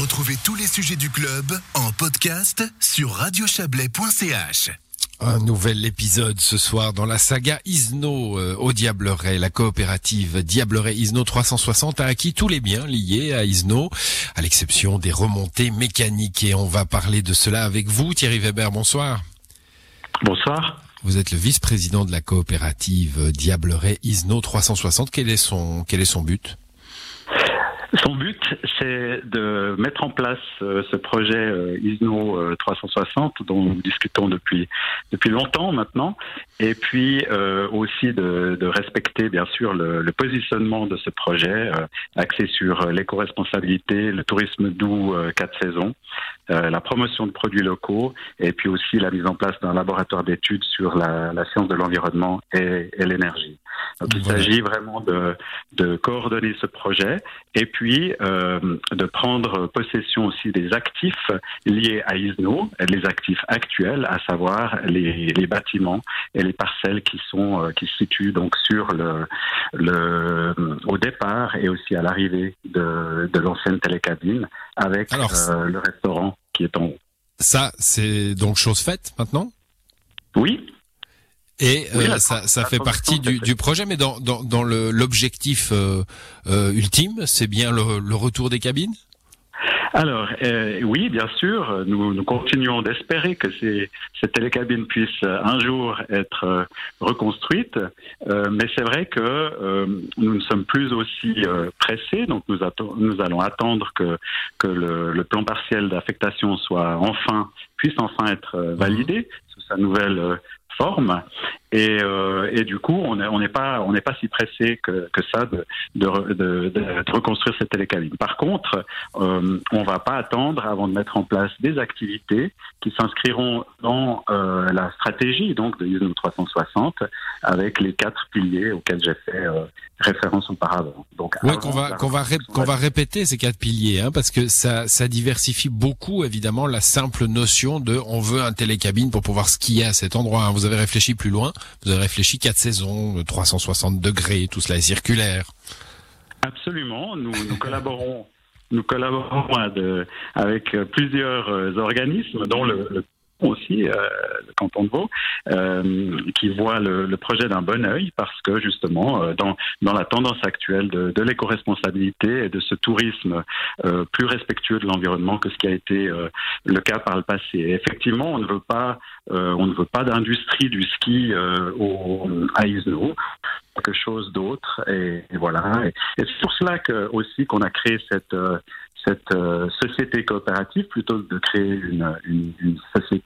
Retrouvez tous les sujets du club en podcast sur radiochablais.ch. Un nouvel épisode ce soir dans la saga Isno euh, au Diableret. La coopérative Diableret Isno 360 a acquis tous les biens liés à Isno, à l'exception des remontées mécaniques. Et on va parler de cela avec vous, Thierry Weber. Bonsoir. Bonsoir. Vous êtes le vice-président de la coopérative Diableret Isno 360. Quel est son, quel est son but? Son but, c'est de mettre en place euh, ce projet euh, ISNO 360 euh, dont nous discutons depuis depuis longtemps maintenant, et puis aussi de, de, respecter bien sûr le, le, positionnement de ce projet axé sur l'éco-responsabilité, le tourisme doux quatre saisons, la promotion de produits locaux, et puis aussi la mise en place d'un laboratoire d'études sur la, la, science de l'environnement et, et l'énergie. Donc il s'agit vraiment de, de coordonner ce projet. Et puis euh, de prendre possession aussi des actifs liés à ISNO, les actifs actuels, à savoir les, les bâtiments et les parcelles qui sont euh, qui se situent donc sur le, le au départ et aussi à l'arrivée de, de l'ancienne télécabine avec euh, le restaurant qui est en haut. Ça, c'est donc chose faite maintenant? Oui, et euh, ça, ça fait partie du, du, projet, mais dans, dans, dans l'objectif euh, euh, ultime, c'est bien le, le, retour des cabines? Alors, oui, bien sûr, nous, nous continuons d'espérer que ces, ces télécabines puissent un jour être reconstruites, mais c'est vrai que nous ne sommes plus aussi pressés, donc nous, nous, allons attendre que, que le, le plan partiel d'affectation soit enfin puisse enfin être validé sous sa nouvelle forme. Et, euh, et, du coup, on n'est on pas on pas si pressé que, que ça de, de, de, de, reconstruire cette télécabine. Par contre, euh, on va pas attendre avant de mettre en place des activités qui s'inscriront dans euh, la stratégie donc de ISO 360 avec les quatre piliers auxquels j'ai fait référence auparavant. Donc oui, qu'on va qu'on va qu'on va répéter ces quatre piliers hein, parce que ça ça diversifie beaucoup évidemment la simple notion de on veut un télécabine pour pouvoir skier à cet endroit. Hein. Vous avez réfléchi plus loin vous avez réfléchi quatre saisons, 360 degrés, tout cela est circulaire. Absolument. Nous, collaborons, nous collaborons avec plusieurs euh, organismes, dont le aussi, euh, le canton de Vaud, euh, qui voit le, le projet d'un bon œil parce que justement, euh, dans, dans la tendance actuelle de, de l'éco-responsabilité et de ce tourisme euh, plus respectueux de l'environnement que ce qui a été euh, le cas par le passé. Effectivement, on ne veut pas, on ne veut pas d'industrie du ski au, à Isno quelque chose d'autre et, et, voilà et, et c'est pour cela que aussi qu'on a créé cette cette euh, société coopérative plutôt que de créer une, une, une société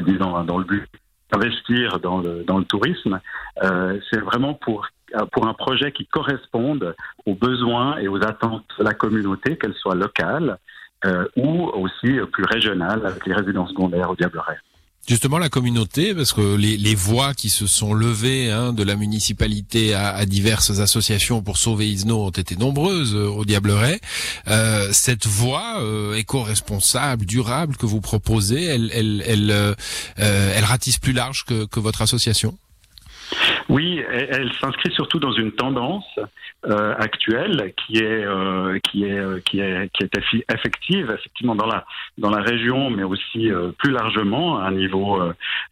disons, dans le but d'investir dans le, dans le tourisme, euh, c'est vraiment pour pour un projet qui corresponde aux besoins et aux attentes de la communauté, qu'elle soit locale euh, ou aussi plus régionale avec les résidences secondaires au Diableret. Justement, la communauté, parce que les, voix qui se sont levées hein, de la municipalité à, à, diverses associations pour sauver Isno ont été nombreuses euh, au Diableret. Euh, cette voie euh, éco-responsable, durable que vous proposez, elle, elle, euh, elle ratisse plus large que votre association? Oui, elle, s'inscrit surtout dans une tendance euh, actuelle qui est euh, qui est euh, qui est qui est effective effectivement dans la dans la région, mais aussi euh, plus largement à un niveau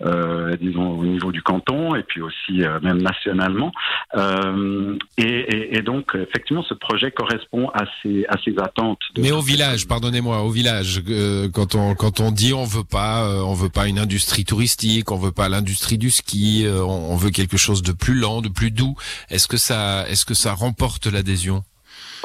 euh, disons au niveau du canton et puis aussi même nationalement. Et, et, et, donc effectivement, ce projet correspond à ces à ces attentes. Mais au village, pardonnez-moi, au village, quand on quand on dit on veut pas on veut pas une industrie touristique, on veut pas l'industrie du ski, on, on veut quelque chose de plus lent, de plus doux. Est-ce que ça est-ce que ça remporte l'adhésion?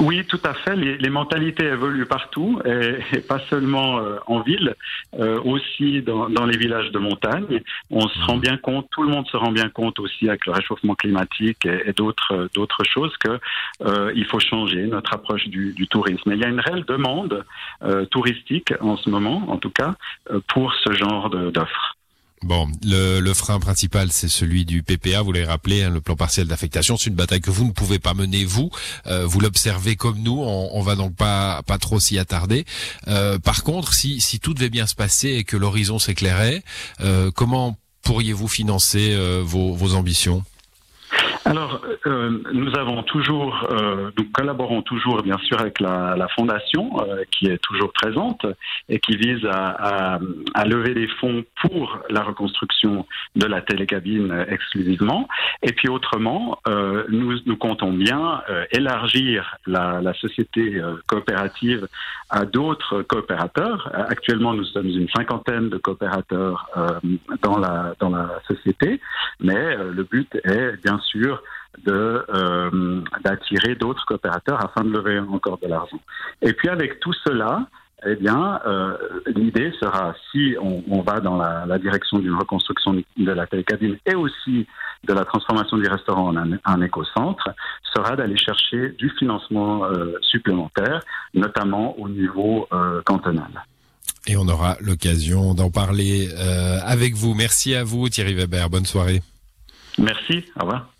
Oui, tout à fait. Les, les mentalités évoluent partout, et, et pas seulement euh, en ville, euh, aussi dans, dans, les villages de montagne. On se rend bien compte, tout le monde se rend bien compte aussi avec le réchauffement climatique et, et d'autres d'autres choses que euh, il faut changer notre approche du, du, tourisme. Et il y a une réelle demande euh, touristique en ce moment, en tout cas, euh, pour ce genre d'offres. Bon, le, frein principal, c'est celui du PPA, vous l'avez rappelé, hein, le plan partiel d'affectation. C'est une bataille que vous ne pouvez pas mener, vous. Euh, vous l'observez comme nous, on, on, va donc pas, trop s'y attarder. Euh, par contre, si, tout devait bien se passer et que l'horizon s'éclairait, euh, comment pourriez-vous financer vos ambitions? Alors, euh, nous avons toujours, euh, nous collaborons toujours bien sûr avec la, la fondation euh, qui est toujours présente et qui vise à, à, à, lever des fonds pour la reconstruction de la télécabine exclusivement. Et puis autrement, euh, nous, nous comptons bien euh, élargir la, la société coopérative à d'autres coopérateurs. Actuellement, nous sommes une cinquantaine de coopérateurs dans la dans la société, mais le but est bien sûr de euh, d'attirer d'autres coopérateurs afin de lever encore de l'argent. Et puis avec tout cela, eh bien, euh, l'idée sera, si on, on va dans la, la direction d'une reconstruction de la télécabine et aussi de la transformation du restaurant en un, un éco-centre, sera d'aller chercher du financement euh, supplémentaire, notamment au niveau euh, cantonal. Et on aura l'occasion d'en parler euh, avec vous. Merci à vous, Thierry Weber. Bonne soirée. Merci. Au revoir.